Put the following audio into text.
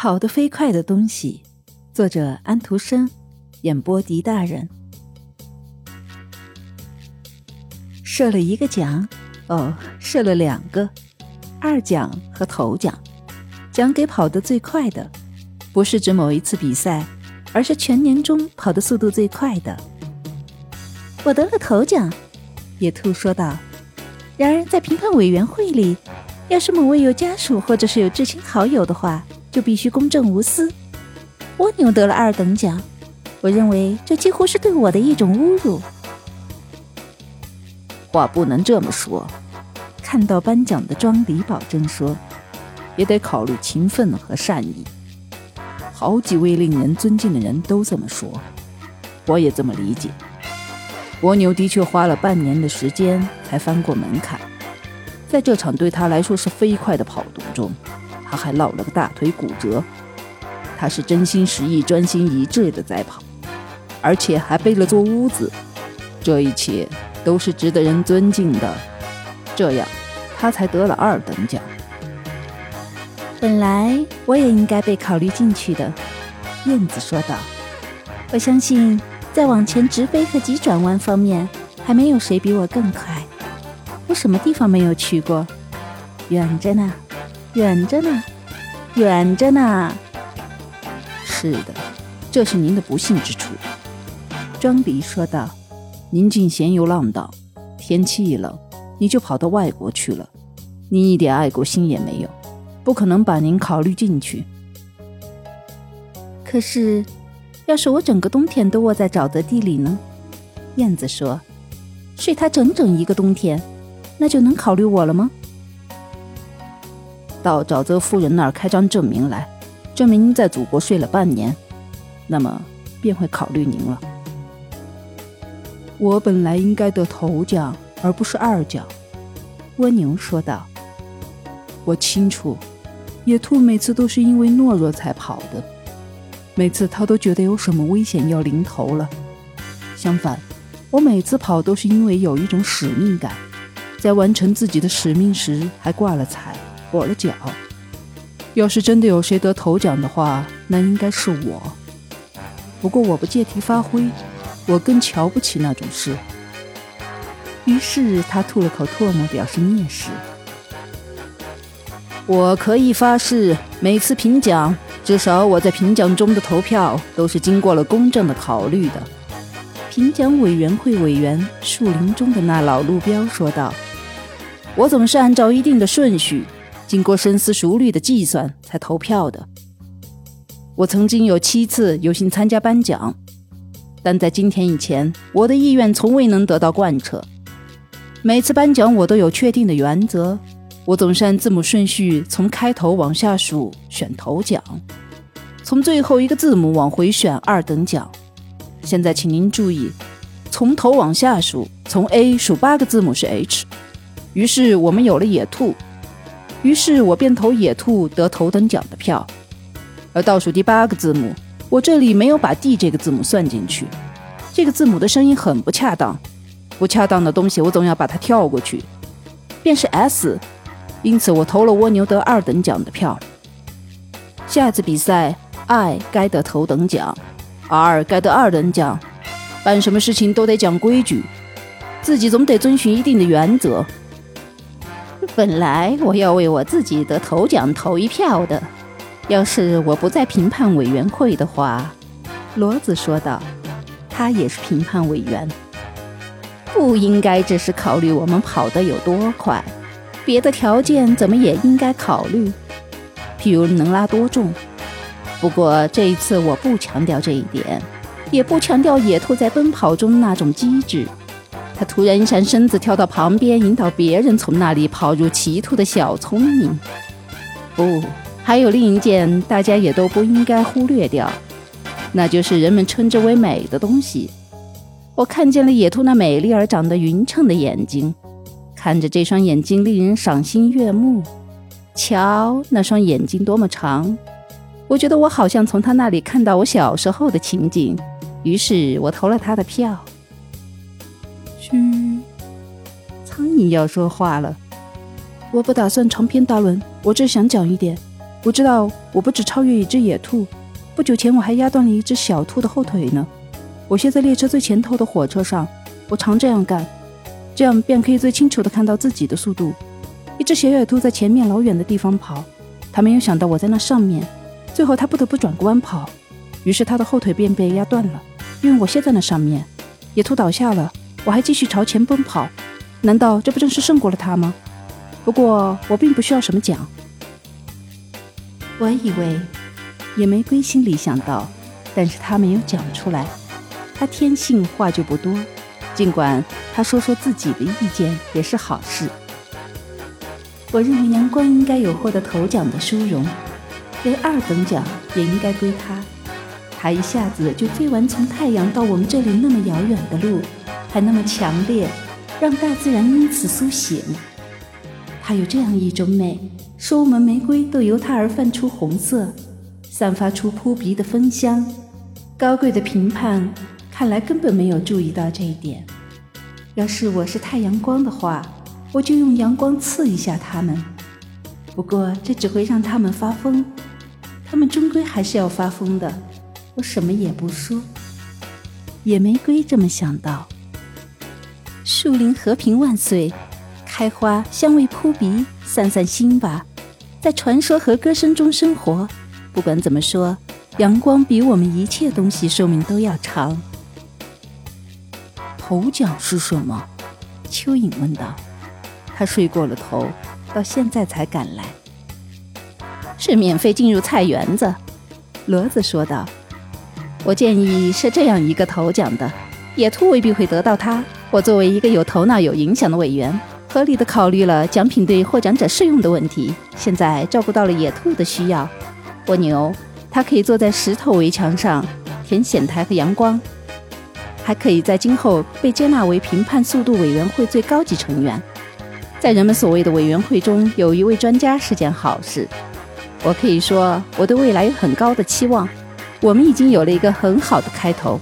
跑得飞快的东西，作者安徒生，演播狄大人。设了一个奖，哦，设了两个，二奖和头奖。奖给跑得最快的，不是指某一次比赛，而是全年中跑的速度最快的。我得了头奖，野兔说道。然而在评判委员会里，要是某位有家属或者是有至亲好友的话。就必须公正无私。蜗牛得了二等奖，我认为这几乎是对我的一种侮辱。话不能这么说。看到颁奖的庄迪保证说，也得考虑勤奋和善意。好几位令人尊敬的人都这么说，我也这么理解。蜗牛的确花了半年的时间才翻过门槛，在这场对他来说是飞快的跑动中。他还落了个大腿骨折，他是真心实意、专心一致的在跑，而且还背了座屋子，这一切都是值得人尊敬的。这样，他才得了二等奖。本来我也应该被考虑进去的，燕子说道。我相信，在往前直飞和急转弯方面，还没有谁比我更快。我什么地方没有去过？远着呢。远着呢，远着呢。是的，这是您的不幸之处。”庄迪说道。“宁静闲游浪荡，天气一冷，你就跑到外国去了。你一点爱国心也没有，不可能把您考虑进去。”可是，要是我整个冬天都窝在沼泽地里呢？燕子说：“睡它整整一个冬天，那就能考虑我了吗？”到沼泽夫人那儿开张证明来，证明您在祖国睡了半年，那么便会考虑您了。我本来应该得头奖，而不是二奖。”蜗牛说道。“我清楚，野兔每次都是因为懦弱才跑的，每次他都觉得有什么危险要临头了。相反，我每次跑都是因为有一种使命感，在完成自己的使命时还挂了彩。”跛了脚。要是真的有谁得头奖的话，那应该是我。不过我不借题发挥，我更瞧不起那种事。于是他吐了口唾沫，表示蔑视。我可以发誓，每次评奖，至少我在评奖中的投票都是经过了公正的考虑的。评奖委员会委员树林中的那老路标说道：“我总是按照一定的顺序。”经过深思熟虑的计算才投票的。我曾经有七次有幸参加颁奖，但在今天以前，我的意愿从未能得到贯彻。每次颁奖，我都有确定的原则，我总是按字母顺序从开头往下数选头奖，从最后一个字母往回选二等奖。现在，请您注意，从头往下数，从 A 数八个字母是 H。于是我们有了野兔。于是我便投野兔得头等奖的票，而倒数第八个字母，我这里没有把 D 这个字母算进去。这个字母的声音很不恰当，不恰当的东西我总要把它跳过去，便是 S。因此我投了蜗牛得二等奖的票。下次比赛，I 该得头等奖，R 该得二等奖。办什么事情都得讲规矩，自己总得遵循一定的原则。本来我要为我自己的头奖投一票的，要是我不在评判委员会的话，骡子说道。他也是评判委员，不应该只是考虑我们跑得有多快，别的条件怎么也应该考虑，譬如能拉多重。不过这一次我不强调这一点，也不强调野兔在奔跑中那种机智。他突然一闪身子，跳到旁边，引导别人从那里跑入歧途的小聪明。不，还有另一件大家也都不应该忽略掉，那就是人们称之为美的东西。我看见了野兔那美丽而长得匀称的眼睛，看着这双眼睛令人赏心悦目。瞧，那双眼睛多么长！我觉得我好像从他那里看到我小时候的情景，于是我投了他的票。嘘，苍蝇要说话了。我不打算长篇大论，我只想讲一点。我知道我不止超越一只野兔，不久前我还压断了一只小兔的后腿呢。我现在列车最前头的火车上，我常这样干，这样便可以最清楚地看到自己的速度。一只小野兔在前面老远的地方跑，它没有想到我在那上面，最后它不得不转个弯跑，于是它的后腿便被压断了。因为我现在那上面，野兔倒下了，我还继续朝前奔跑，难道这不正是胜过了他吗？不过我并不需要什么奖。我以为，野玫瑰心里想到，但是他没有讲出来。他天性话就不多，尽管他说说自己的意见也是好事。我认为阳光应该有获得头奖的殊荣，连二等奖也应该归他。他一下子就飞完从太阳到我们这里那么遥远的路，还那么强烈，让大自然因此苏醒。它有这样一种美，说我们玫瑰都由它而泛出红色，散发出扑鼻的芬香。高贵的评判看来根本没有注意到这一点。要是我是太阳光的话。我就用阳光刺一下它们，不过这只会让它们发疯。它们终归还是要发疯的。我什么也不说。野玫瑰这么想到。树林和平万岁，开花香味扑鼻，散散心吧，在传说和歌声中生活。不管怎么说，阳光比我们一切东西寿命都要长。头奖是什么？蚯蚓问道。他睡过了头，到现在才赶来。是免费进入菜园子，骡子说道。我建议是这样一个头奖的，野兔未必会得到它。我作为一个有头脑、有影响的委员，合理的考虑了奖品对获奖者适用的问题。现在照顾到了野兔的需要。蜗牛，它可以坐在石头围墙上，舔藓台和阳光，还可以在今后被接纳为评判速度委员会最高级成员。在人们所谓的委员会中，有一位专家是件好事。我可以说，我对未来有很高的期望。我们已经有了一个很好的开头。